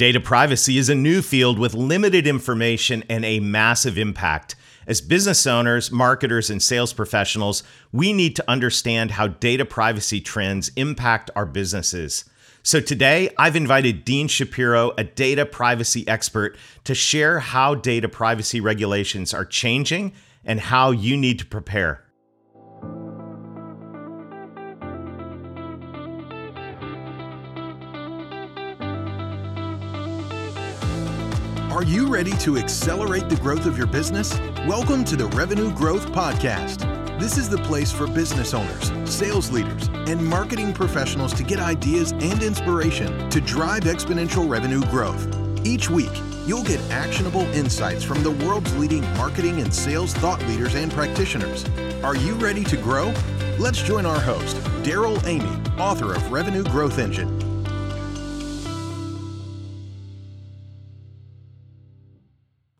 Data privacy is a new field with limited information and a massive impact. As business owners, marketers, and sales professionals, we need to understand how data privacy trends impact our businesses. So today, I've invited Dean Shapiro, a data privacy expert, to share how data privacy regulations are changing and how you need to prepare. Are you ready to accelerate the growth of your business? Welcome to the Revenue Growth Podcast. This is the place for business owners, sales leaders, and marketing professionals to get ideas and inspiration to drive exponential revenue growth. Each week, you'll get actionable insights from the world's leading marketing and sales thought leaders and practitioners. Are you ready to grow? Let's join our host, Darrell Amy, author of Revenue Growth Engine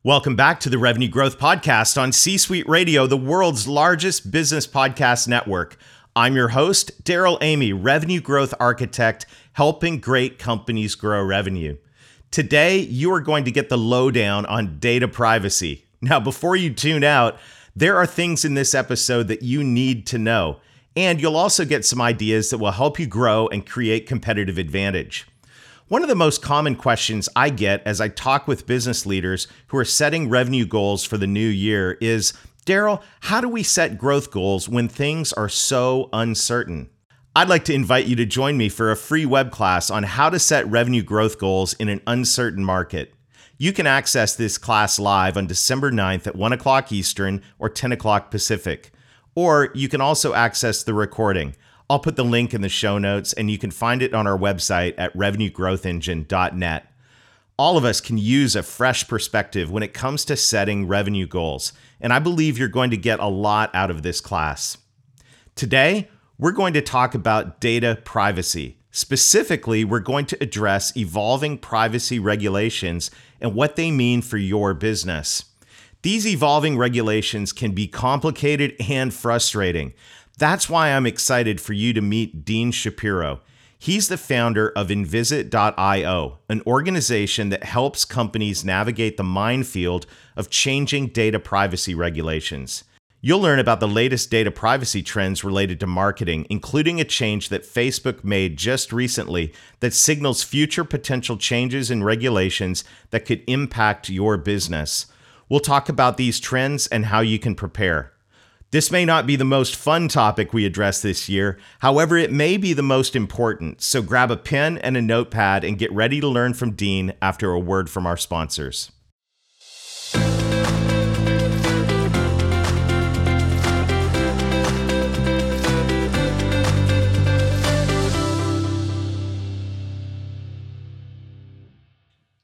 Welcome back to the Revenue Growth Podcast on C Suite Radio, the world's largest business podcast network. I'm your host, Darrell Amy, Revenue Growth Architect, helping great companies grow revenue. Today, you are going to get the lowdown on data privacy. Now, before you tune out, there are things in this episode that you need to know, and you'll also get some ideas that will help you grow and create competitive advantage. One of the most common questions I get as I talk with business leaders who are setting revenue goals for the new year is Darrell, how do we set growth goals when things are so uncertain? I'd like to invite you to join me for a free web class on how to set revenue growth goals in an uncertain market. You can access this class live on December 9th at 1 o'clock Eastern or 10 o'clock Pacific. Or you can also access the recording. I'll put the link in the show notes, and you can find it on our website at revenuegrowthengine.net. All of us can use a fresh perspective when it comes to setting revenue goals, and I believe you're going to get a lot out of this class. Today, we're going to talk about data privacy. Specifically, we're going to address evolving privacy regulations and what they mean for your business. These evolving regulations can be complicated and frustrating, that's why I'm excited for you to meet Dean Shapiro. He's the founder of Invisit.io, an organization that helps companies navigate the minefield of changing data privacy regulations. You'll learn about the latest data privacy trends related to marketing, including a change that Facebook made just recently that signals future potential changes in regulations that could impact your business. We'll talk about these trends and how you can prepare. This may not be the most fun topic we address this year, however, it may be the most important. So grab a pen and a notepad and get ready to learn from Dean after a word from our sponsors.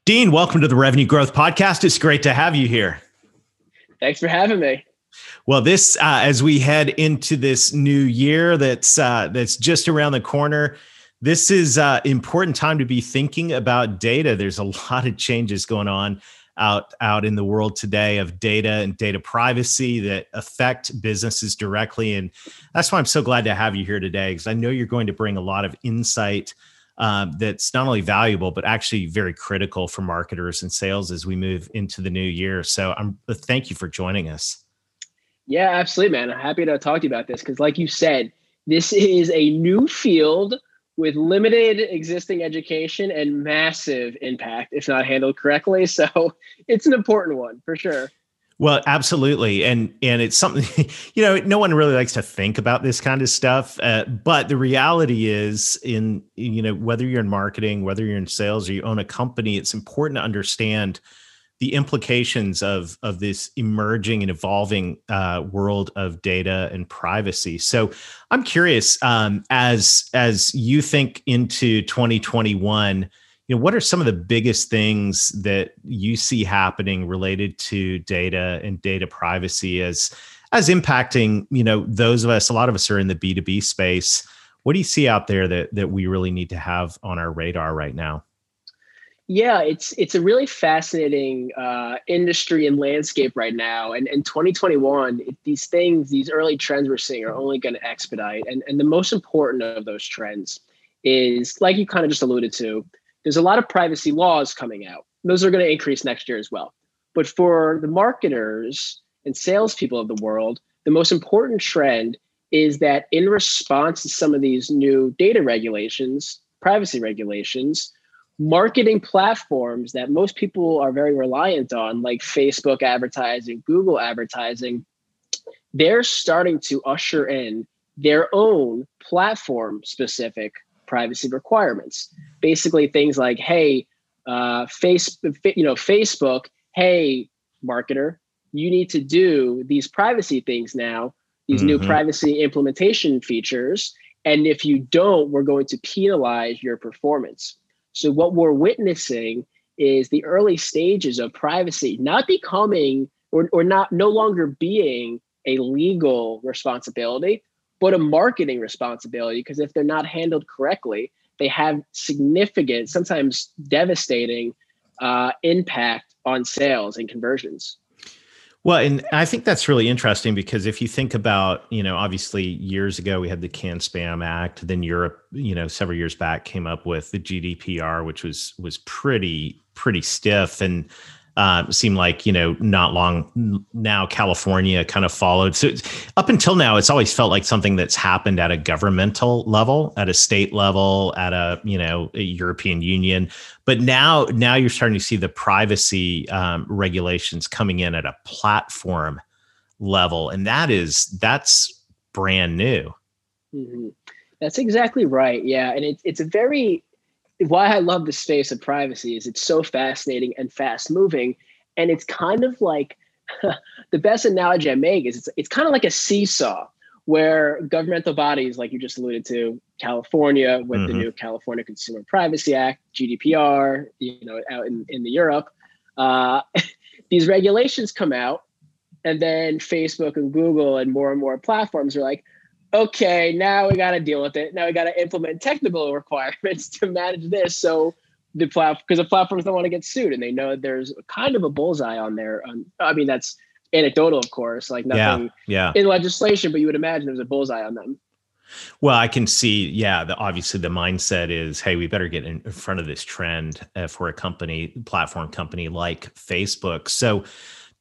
Dean, welcome to the Revenue Growth Podcast. It's great to have you here. Thanks for having me. Well, this uh, as we head into this new year that's uh, that's just around the corner. This is uh, important time to be thinking about data. There's a lot of changes going on out out in the world today of data and data privacy that affect businesses directly, and that's why I'm so glad to have you here today because I know you're going to bring a lot of insight. Um, that's not only valuable but actually very critical for marketers and sales as we move into the new year. So I'm thank you for joining us. Yeah, absolutely, man. I'm happy to talk to you about this because, like you said, this is a new field with limited existing education and massive impact if not handled correctly. So it's an important one for sure. Well, absolutely, and and it's something you know. No one really likes to think about this kind of stuff, uh, but the reality is, in you know, whether you're in marketing, whether you're in sales, or you own a company, it's important to understand the implications of of this emerging and evolving uh, world of data and privacy. So I'm curious, um, as as you think into 2021, you know, what are some of the biggest things that you see happening related to data and data privacy as as impacting you know those of us? A lot of us are in the B2B space. What do you see out there that that we really need to have on our radar right now? Yeah, it's it's a really fascinating uh, industry and landscape right now. And in 2021, it, these things, these early trends we're seeing are only going to expedite. And and the most important of those trends is, like you kind of just alluded to, there's a lot of privacy laws coming out. Those are going to increase next year as well. But for the marketers and salespeople of the world, the most important trend is that in response to some of these new data regulations, privacy regulations, marketing platforms that most people are very reliant on, like Facebook advertising, Google advertising, they're starting to usher in their own platform specific privacy requirements. Basically, things like, hey, uh, face, you know, Facebook, hey, marketer, you need to do these privacy things now, these mm-hmm. new privacy implementation features. And if you don't, we're going to penalize your performance. So, what we're witnessing is the early stages of privacy not becoming or, or not no longer being a legal responsibility, but a marketing responsibility. Because if they're not handled correctly, they have significant, sometimes devastating uh, impact on sales and conversions. Well, and I think that's really interesting because if you think about, you know, obviously years ago we had the Can Spam Act, then Europe, you know, several years back came up with the GDPR, which was was pretty pretty stiff. And uh, seemed like you know not long now California kind of followed. So up until now, it's always felt like something that's happened at a governmental level, at a state level, at a you know a European Union. But now now you're starting to see the privacy um, regulations coming in at a platform level, and that is that's brand new. Mm-hmm. That's exactly right. Yeah, and it's it's a very why I love the space of privacy is it's so fascinating and fast moving. And it's kind of like the best analogy I make is it's, it's kind of like a seesaw where governmental bodies, like you just alluded to, California with mm-hmm. the new California Consumer Privacy Act, GDPR, you know, out in, in the Europe, uh, these regulations come out, and then Facebook and Google and more and more platforms are like, okay, now we got to deal with it. Now we got to implement technical requirements to manage this. So the platform, because the platforms don't want to get sued, and they know there's kind of a bullseye on there. Um, I mean, that's anecdotal, of course, like nothing yeah, yeah. in legislation, but you would imagine there's a bullseye on them. Well, I can see, yeah, the, obviously the mindset is, hey, we better get in front of this trend uh, for a company, platform company like Facebook. So,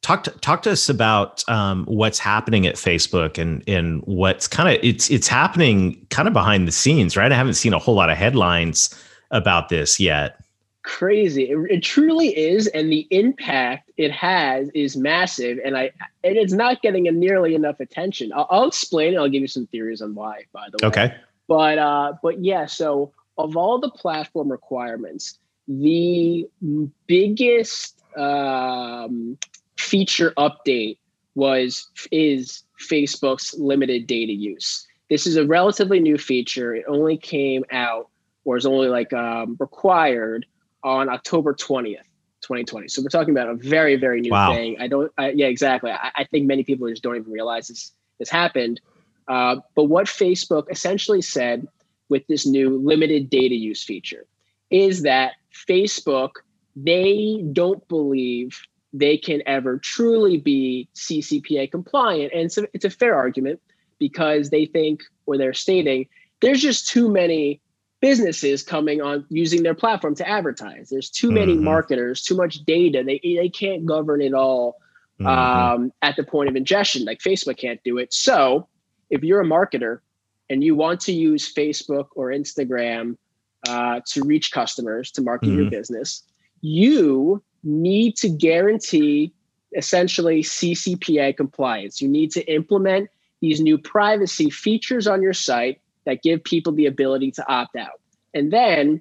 talk to, talk to us about um, what's happening at Facebook and and what's kind of it's it's happening kind of behind the scenes, right? I haven't seen a whole lot of headlines about this yet. Crazy, it, it truly is, and the impact it has is massive, and I and it's not getting a nearly enough attention. I'll, I'll explain. And I'll give you some theories on why. By the way, okay. But uh, but yeah, so of all the platform requirements, the biggest um, feature update was is Facebook's limited data use. This is a relatively new feature. It only came out or is only like um, required on October 20th, 2020. So we're talking about a very, very new wow. thing. I don't, I, yeah, exactly. I, I, think many people just don't even realize this, this happened. Uh, but what Facebook essentially said with this new limited data use feature is that Facebook, they don't believe they can ever truly be CCPA compliant. And so it's a fair argument because they think, or they're stating, there's just too many businesses coming on using their platform to advertise. There's too many mm-hmm. marketers, too much data. They, they can't govern it all mm-hmm. um, at the point of ingestion. Like Facebook can't do it. So if you're a marketer and you want to use Facebook or Instagram uh, to reach customers to market mm-hmm. your business, you need to guarantee essentially CCPA compliance. You need to implement these new privacy features on your site that give people the ability to opt out. And then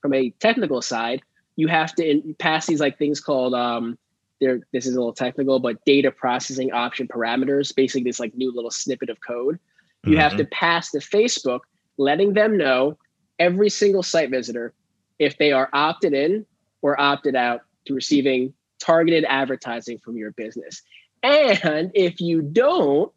from a technical side, you have to in, pass these like things called um, there this is a little technical, but data processing option parameters, basically this like new little snippet of code. You mm-hmm. have to pass to Facebook, letting them know every single site visitor if they are opted in or opted out to receiving targeted advertising from your business. And if you don't,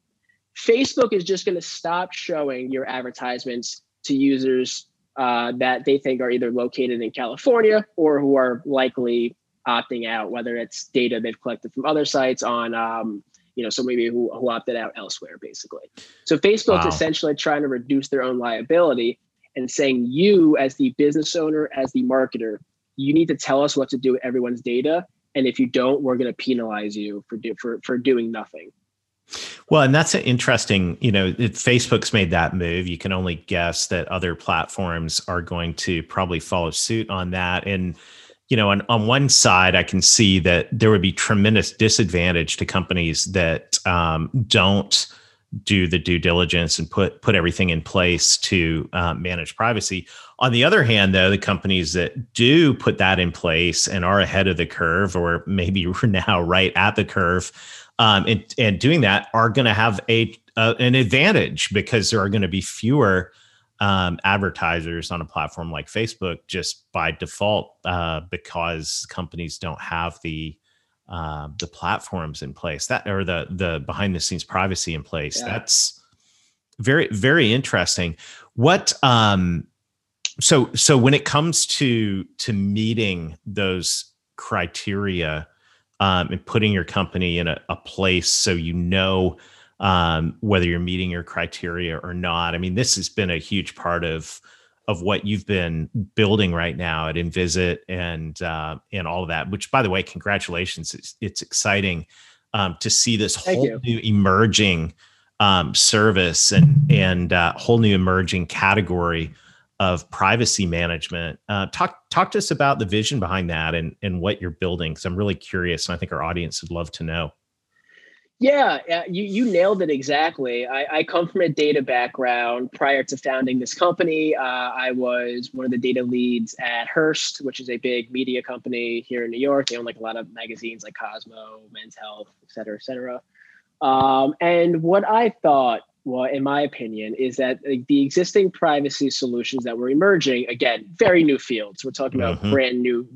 Facebook is just going to stop showing your advertisements to users uh, that they think are either located in California or who are likely opting out, whether it's data they've collected from other sites on, um, you know, so maybe who, who opted out elsewhere, basically. So Facebook's wow. essentially trying to reduce their own liability. and saying you as the business owner as the marketer you need to tell us what to do with everyone's data and if you don't we're going to penalize you for do, for for doing nothing well, and that's an interesting, you know, it, Facebook's made that move. You can only guess that other platforms are going to probably follow suit on that. And, you know, on, on one side, I can see that there would be tremendous disadvantage to companies that um, don't do the due diligence and put put everything in place to uh, manage privacy. On the other hand, though, the companies that do put that in place and are ahead of the curve, or maybe we're now right at the curve, um, and and doing that are going to have a uh, an advantage because there are going to be fewer um, advertisers on a platform like Facebook just by default uh, because companies don't have the uh, the platforms in place that or the the behind the scenes privacy in place. Yeah. That's very very interesting. What um so so when it comes to to meeting those criteria um, and putting your company in a, a place so you know um, whether you're meeting your criteria or not. I mean, this has been a huge part of of what you've been building right now at Invisit and uh, and all of that. Which, by the way, congratulations! It's, it's exciting um, to see this Thank whole you. new emerging um, service and and uh, whole new emerging category of privacy management. Uh, talk talk to us about the vision behind that and and what you're building. Because I'm really curious, and I think our audience would love to know. Yeah, you you nailed it exactly. I, I come from a data background. Prior to founding this company, uh, I was one of the data leads at Hearst, which is a big media company here in New York. They own like a lot of magazines like Cosmo, Men's Health, et cetera, et cetera. Um, and what I thought well, in my opinion, is that the existing privacy solutions that were emerging, again, very new fields. We're talking about mm-hmm. brand new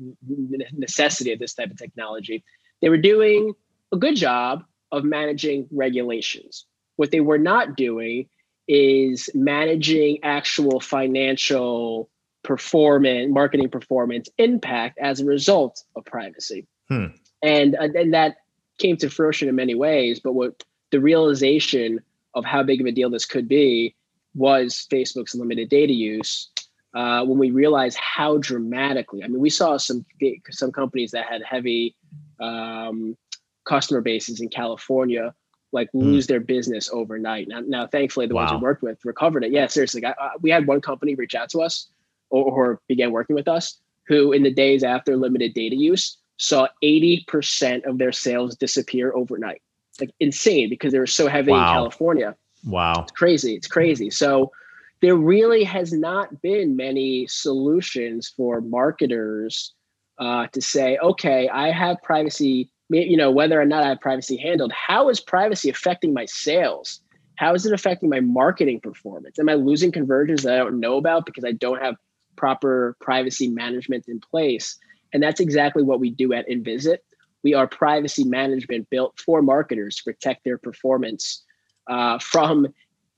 necessity of this type of technology. They were doing a good job of managing regulations. What they were not doing is managing actual financial performance, marketing performance impact as a result of privacy. Hmm. And, uh, and that came to fruition in many ways. But what the realization of how big of a deal this could be was Facebook's limited data use. Uh, when we realized how dramatically, I mean, we saw some some companies that had heavy um, customer bases in California like hmm. lose mm. their business overnight. Now, now thankfully, the wow. ones we worked with recovered it. Yeah, seriously, I, I, we had one company reach out to us or, or began working with us who, in the days after limited data use, saw 80% of their sales disappear overnight like insane because they were so heavy wow. in California. Wow. It's crazy. It's crazy. So there really has not been many solutions for marketers uh, to say, okay, I have privacy, you know, whether or not I have privacy handled, how is privacy affecting my sales? How is it affecting my marketing performance? Am I losing conversions that I don't know about because I don't have proper privacy management in place? And that's exactly what we do at Invisit we are privacy management built for marketers to protect their performance uh, from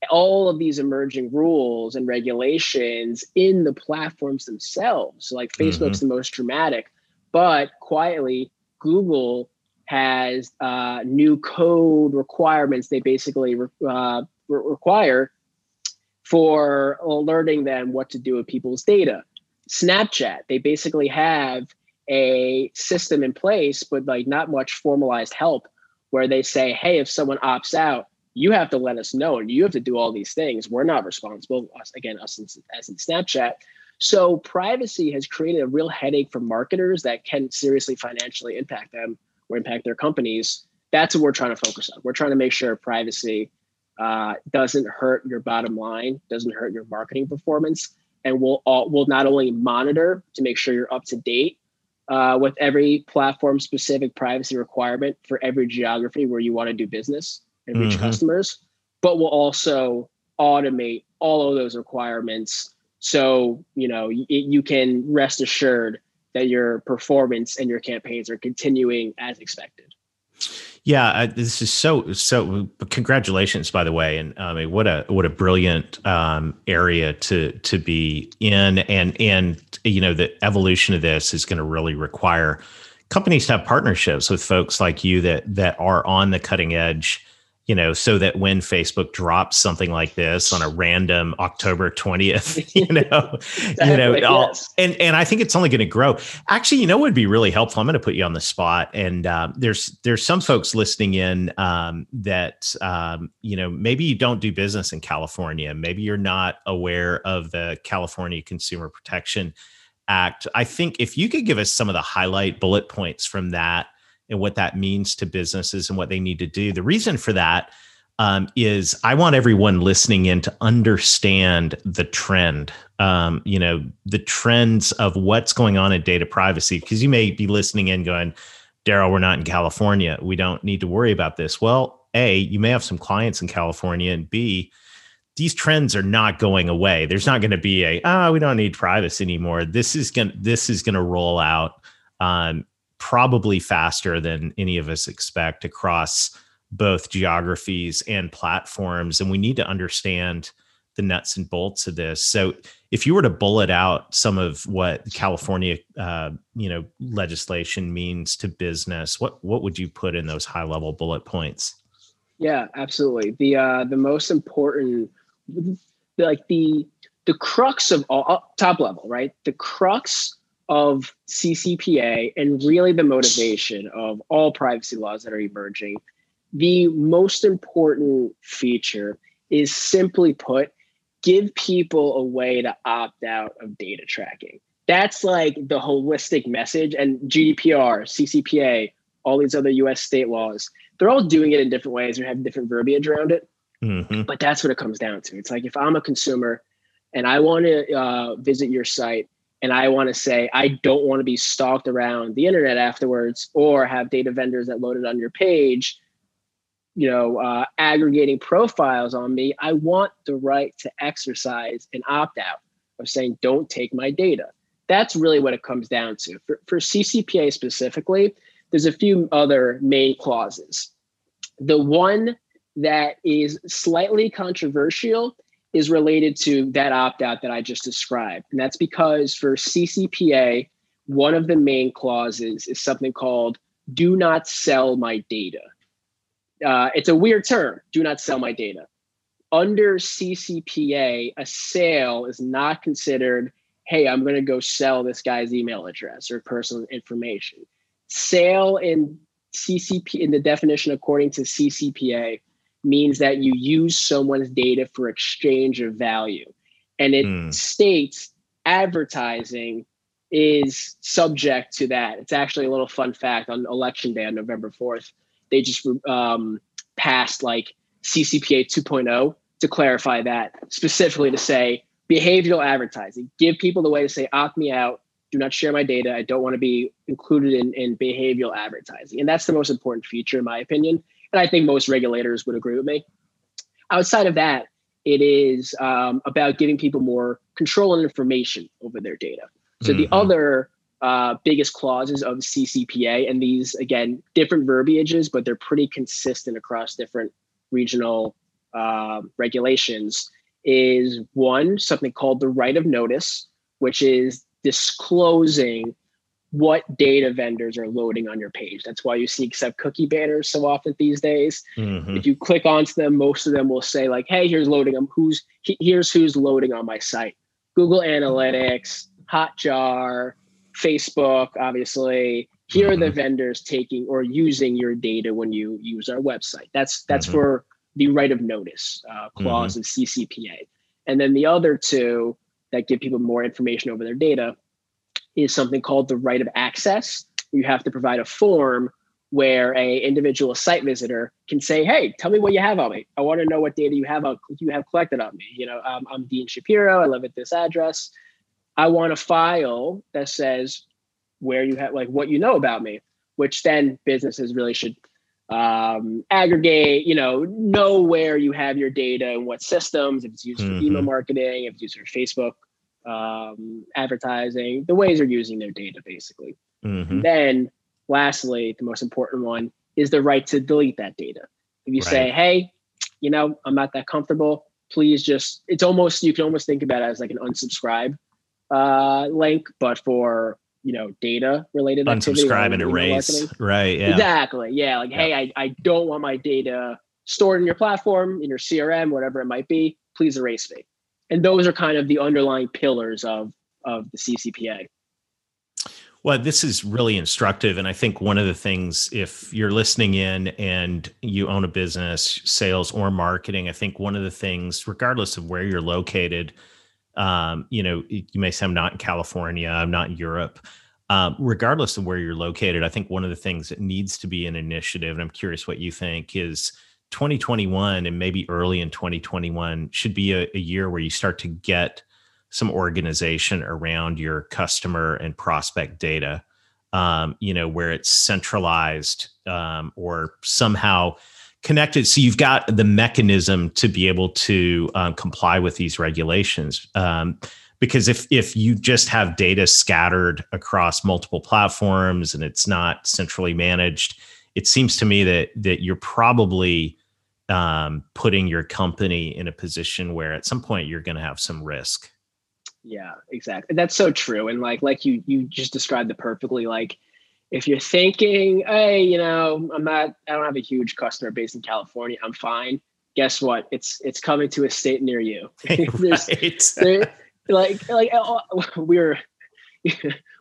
all of these emerging rules and regulations in the platforms themselves. So like Facebook's mm-hmm. the most dramatic, but quietly, Google has uh, new code requirements they basically re- uh, re- require for alerting them what to do with people's data. Snapchat, they basically have a system in place, but like not much formalized help where they say, hey, if someone opts out, you have to let us know and you have to do all these things. We're not responsible, us again, us in, as in Snapchat. So privacy has created a real headache for marketers that can seriously financially impact them or impact their companies. That's what we're trying to focus on. We're trying to make sure privacy uh, doesn't hurt your bottom line, doesn't hurt your marketing performance, and we'll all, we'll not only monitor to make sure you're up to date uh, with every platform specific privacy requirement for every geography where you want to do business and reach mm-hmm. customers, but we'll also automate all of those requirements so you know y- you can rest assured that your performance and your campaigns are continuing as expected. Yeah, uh, this is so so. Congratulations, by the way, and I mean, what a what a brilliant um, area to to be in, and and you know the evolution of this is going to really require companies to have partnerships with folks like you that that are on the cutting edge you know, so that when Facebook drops something like this on a random October 20th, you know, exactly, you know, yes. and and I think it's only going to grow. Actually, you know, would be really helpful. I'm going to put you on the spot, and uh, there's there's some folks listening in um, that um, you know maybe you don't do business in California, maybe you're not aware of the California Consumer Protection Act. I think if you could give us some of the highlight bullet points from that and what that means to businesses and what they need to do. The reason for that um, is I want everyone listening in to understand the trend, um, you know, the trends of what's going on in data privacy, because you may be listening in going, Darrell, we're not in California. We don't need to worry about this. Well, A, you may have some clients in California, and B, these trends are not going away. There's not going to be a ah, oh, we don't need privacy anymore. This is going this is to roll out um, probably faster than any of us expect across both geographies and platforms. And we need to understand the nuts and bolts of this. So, if you were to bullet out some of what California, uh, you know, legislation means to business, what what would you put in those high level bullet points? Yeah, absolutely. The uh, the most important, like the the crux of all top level, right? The crux of CCPA and really the motivation of all privacy laws that are emerging, the most important feature is simply put, give people a way to opt out of data tracking. That's like the holistic message. And GDPR, CCPA, all these other US state laws, they're all doing it in different ways or have different verbiage around it. Mm-hmm. But that's what it comes down to. It's like if I'm a consumer and I want to uh, visit your site and I want to say I don't want to be stalked around the internet afterwards or have data vendors that loaded on your page, you know, uh, aggregating profiles on me. I want the right to exercise an opt out of saying, don't take my data. That's really what it comes down to. For, for CCPA specifically, there's a few other main clauses. The one that is slightly controversial is related to that opt out that I just described. And that's because for CCPA, one of the main clauses is something called do not sell my data. Uh, it's a weird term, do not sell my data. Under CCPA, a sale is not considered, hey, I'm going to go sell this guy's email address or personal information. Sale in CCP, in the definition according to CCPA, means that you use someone's data for exchange of value. And it mm. states advertising is subject to that. It's actually a little fun fact on election day on November 4th. They just um, passed like CCPA 2.0 to clarify that specifically to say behavioral advertising. Give people the way to say, opt me out, do not share my data. I don't want to be included in, in behavioral advertising. And that's the most important feature, in my opinion. And I think most regulators would agree with me. Outside of that, it is um, about giving people more control and information over their data. So mm-hmm. the other uh, biggest clauses of CCPA, and these again different verbiages, but they're pretty consistent across different regional uh, regulations, is one something called the right of notice, which is disclosing what data vendors are loading on your page. That's why you see accept cookie banners so often these days. Mm-hmm. If you click onto them, most of them will say like, "Hey, here's loading them. Who's here's who's loading on my site." Google Analytics, Hotjar, Facebook, obviously. Here mm-hmm. are the mm-hmm. vendors taking or using your data when you use our website. That's that's mm-hmm. for the right of notice uh, clause of mm-hmm. CCPA. And then the other two that give people more information over their data is something called the right of access. You have to provide a form where a individual site visitor can say, "Hey, tell me what you have on me. I want to know what data you have on, you have collected on me. You know, um, I'm Dean Shapiro. I live at this address. I want a file that says where you have, like, what you know about me." Which then businesses really should um, aggregate. You know, know where you have your data and what systems. If it's used mm-hmm. for email marketing, if it's used for Facebook um, advertising, the ways they're using their data, basically. Mm-hmm. Then, lastly, the most important one is the right to delete that data. If you right. say, hey, you know, I'm not that comfortable, please just, it's almost, you can almost think about it as like an unsubscribe uh, link, but for, you know, data related unsubscribe and erase. Right. Yeah. Exactly. Yeah. Like, yeah. hey, I, I don't want my data stored in your platform, in your CRM, whatever it might be, please erase me. And those are kind of the underlying pillars of of the CCPA. Well, this is really instructive. And I think one of the things, if you're listening in and you own a business, sales or marketing, I think one of the things, regardless of where you're located, um, you know, you may say I'm not in California, I'm not in Europe. Um, regardless of where you're located, I think one of the things that needs to be an initiative, and I'm curious what you think, is 2021 and maybe early in 2021 should be a, a year where you start to get some organization around your customer and prospect data um, you know where it's centralized um, or somehow connected. So you've got the mechanism to be able to um, comply with these regulations um, because if if you just have data scattered across multiple platforms and it's not centrally managed it seems to me that that you're probably um, putting your company in a position where at some point you're going to have some risk yeah, exactly. That's so true. And like like you you just described it perfectly. Like if you're thinking, hey, you know, I'm not I don't have a huge customer base in California, I'm fine. Guess what? It's it's coming to a state near you. right. there, like like we were we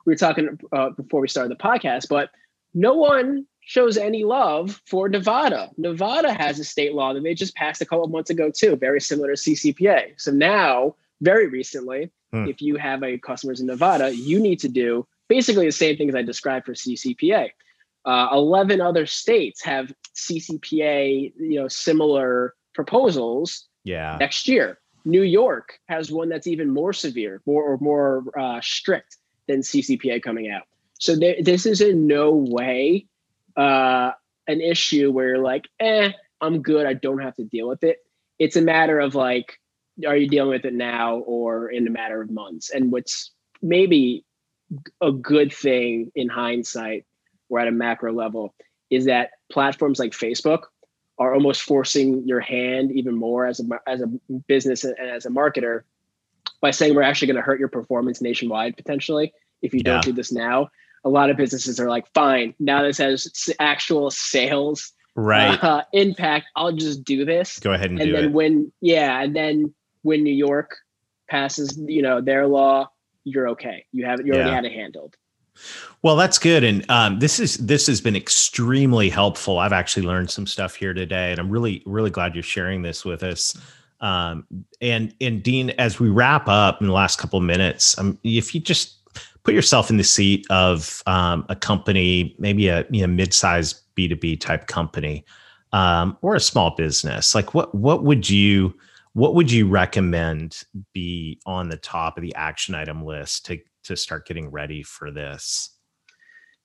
were talking uh, before we started the podcast, but no one shows any love for Nevada. Nevada has a state law that they just passed a couple of months ago too, very similar to CCPA. So now, very recently, Hmm. If you have a customers in Nevada, you need to do basically the same thing as I described for CCPA. Uh, 11 other states have CCPA, you know, similar proposals yeah. next year. New York has one that's even more severe, more or more uh, strict than CCPA coming out. So there, this is in no way uh, an issue where you're like, eh, I'm good. I don't have to deal with it. It's a matter of like, are you dealing with it now or in a matter of months? And what's maybe a good thing in hindsight or at a macro level is that platforms like Facebook are almost forcing your hand even more as a as a business and as a marketer by saying we're actually going to hurt your performance nationwide potentially if you don't do this now. A lot of businesses are like, fine, now this has actual sales right uh, impact. I'll just do this. Go ahead and, and do then it. when yeah, and then when New York passes, you know, their law, you're okay. You have you already yeah. had it handled. Well, that's good, and um, this is this has been extremely helpful. I've actually learned some stuff here today, and I'm really really glad you're sharing this with us. Um, and and Dean, as we wrap up in the last couple of minutes, um, if you just put yourself in the seat of um, a company, maybe a you know mid-sized B2B type company, um, or a small business, like what what would you what would you recommend be on the top of the action item list to to start getting ready for this?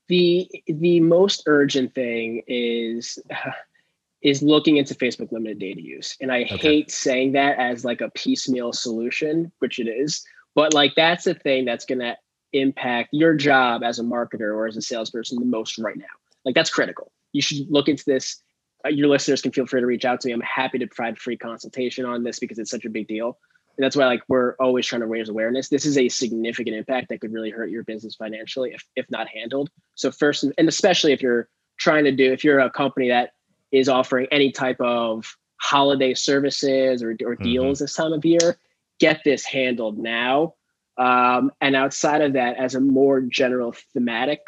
The the most urgent thing is is looking into facebook limited data use. And i okay. hate saying that as like a piecemeal solution which it is but like that's the thing that's going to impact your job as a marketer or as a salesperson the most right now like that's critical you should look into this uh, your listeners can feel free to reach out to me. I'm happy to provide free consultation on this because it's such a big deal. And that's why like we're always trying to raise awareness. This is a significant impact that could really hurt your business financially if, if not handled. So first, and especially if you're trying to do, if you're a company that is offering any type of holiday services or, or mm-hmm. deals mm-hmm. this time of year, get this handled now. Um, and outside of that, as a more general thematic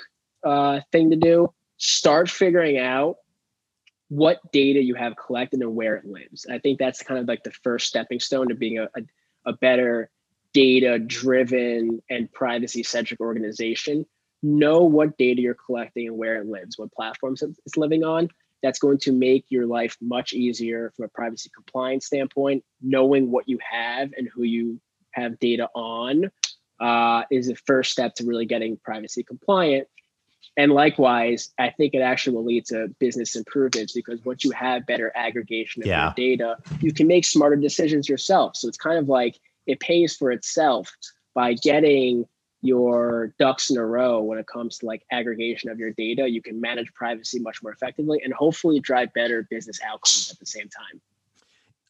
uh, thing to do, start figuring out what data you have collected and where it lives. I think that's kind of like the first stepping stone to being a, a, a better data driven and privacy centric organization. Know what data you're collecting and where it lives, what platforms it's living on. That's going to make your life much easier from a privacy compliance standpoint. Knowing what you have and who you have data on uh, is the first step to really getting privacy compliant and likewise, I think it actually will lead to business improvements because once you have better aggregation of yeah. your data, you can make smarter decisions yourself. So it's kind of like it pays for itself by getting your ducks in a row when it comes to like aggregation of your data. You can manage privacy much more effectively and hopefully drive better business outcomes at the same time.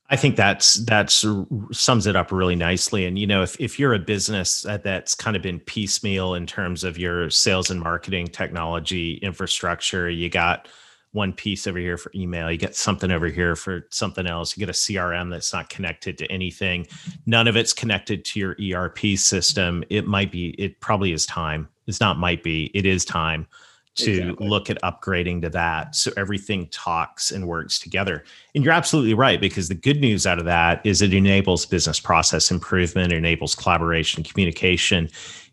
I think that's that's sums it up really nicely. And you know, if if you're a business that, that's kind of been piecemeal in terms of your sales and marketing technology infrastructure, you got one piece over here for email. You get something over here for something else. You get a CRM that's not connected to anything. None of it's connected to your ERP system. It might be, it probably is time. It's not might be, it is time to exactly. look at upgrading to that so everything talks and works together. And you're absolutely right because the good news out of that is it enables business process improvement, it enables collaboration, communication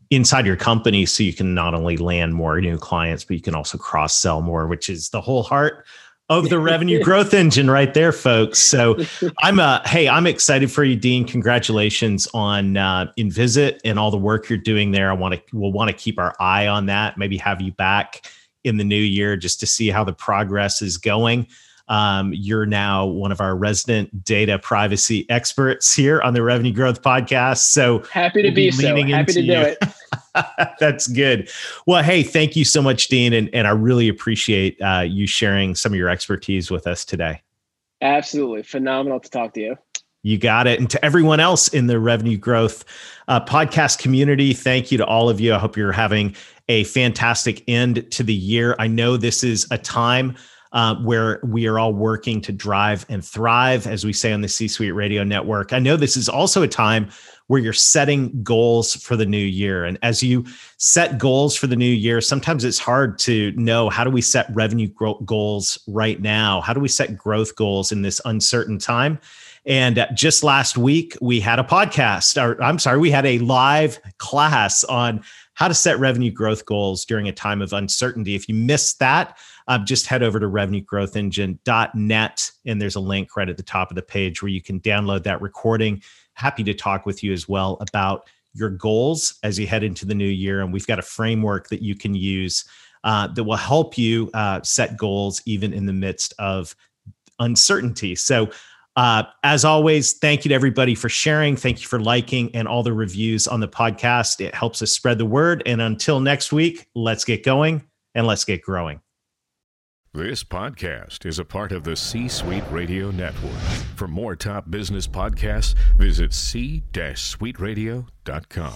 inside your company so you can not only land more new clients but you can also cross sell more which is the whole heart of the revenue growth engine right there folks so i'm uh hey i'm excited for you dean congratulations on uh Invisit and all the work you're doing there i want to we'll want to keep our eye on that maybe have you back in the new year just to see how the progress is going um, you're now one of our resident data privacy experts here on the Revenue Growth Podcast. So happy to we'll be, be so. Happy to do it. That's good. Well, hey, thank you so much, Dean, and, and I really appreciate uh, you sharing some of your expertise with us today. Absolutely, phenomenal to talk to you. You got it. And to everyone else in the revenue growth uh, podcast community, thank you to all of you. I hope you're having a fantastic end to the year. I know this is a time uh, where we are all working to drive and thrive, as we say on the C Suite Radio Network. I know this is also a time where you're setting goals for the new year. And as you set goals for the new year, sometimes it's hard to know how do we set revenue goals right now? How do we set growth goals in this uncertain time? And uh, just last week, we had a podcast, or I'm sorry, we had a live class on how to set revenue growth goals during a time of uncertainty. If you missed that, um, just head over to revenuegrowthengine.net and there's a link right at the top of the page where you can download that recording. Happy to talk with you as well about your goals as you head into the new year. And we've got a framework that you can use uh, that will help you uh, set goals even in the midst of uncertainty. So, uh, as always, thank you to everybody for sharing. Thank you for liking and all the reviews on the podcast. It helps us spread the word. And until next week, let's get going and let's get growing. This podcast is a part of the C Suite Radio Network. For more top business podcasts, visit c-suiteradio.com.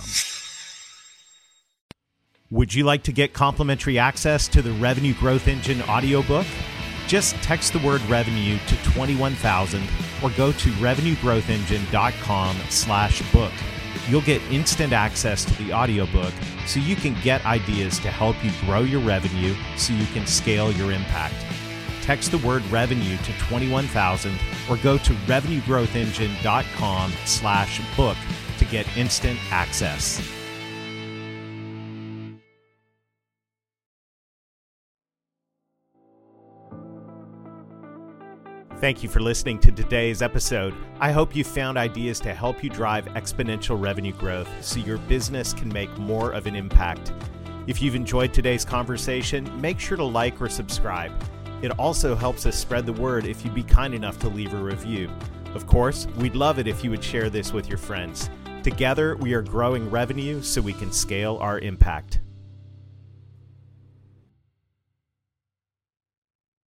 Would you like to get complimentary access to the Revenue Growth Engine audiobook? Just text the word revenue to 21000 or go to revenuegrowthengine.com slash book you'll get instant access to the audiobook so you can get ideas to help you grow your revenue so you can scale your impact. Text the word revenue to 21000 or go to revenuegrowthengine.com slash book to get instant access. Thank you for listening to today's episode. I hope you found ideas to help you drive exponential revenue growth so your business can make more of an impact. If you've enjoyed today's conversation, make sure to like or subscribe. It also helps us spread the word if you'd be kind enough to leave a review. Of course, we'd love it if you would share this with your friends. Together, we are growing revenue so we can scale our impact.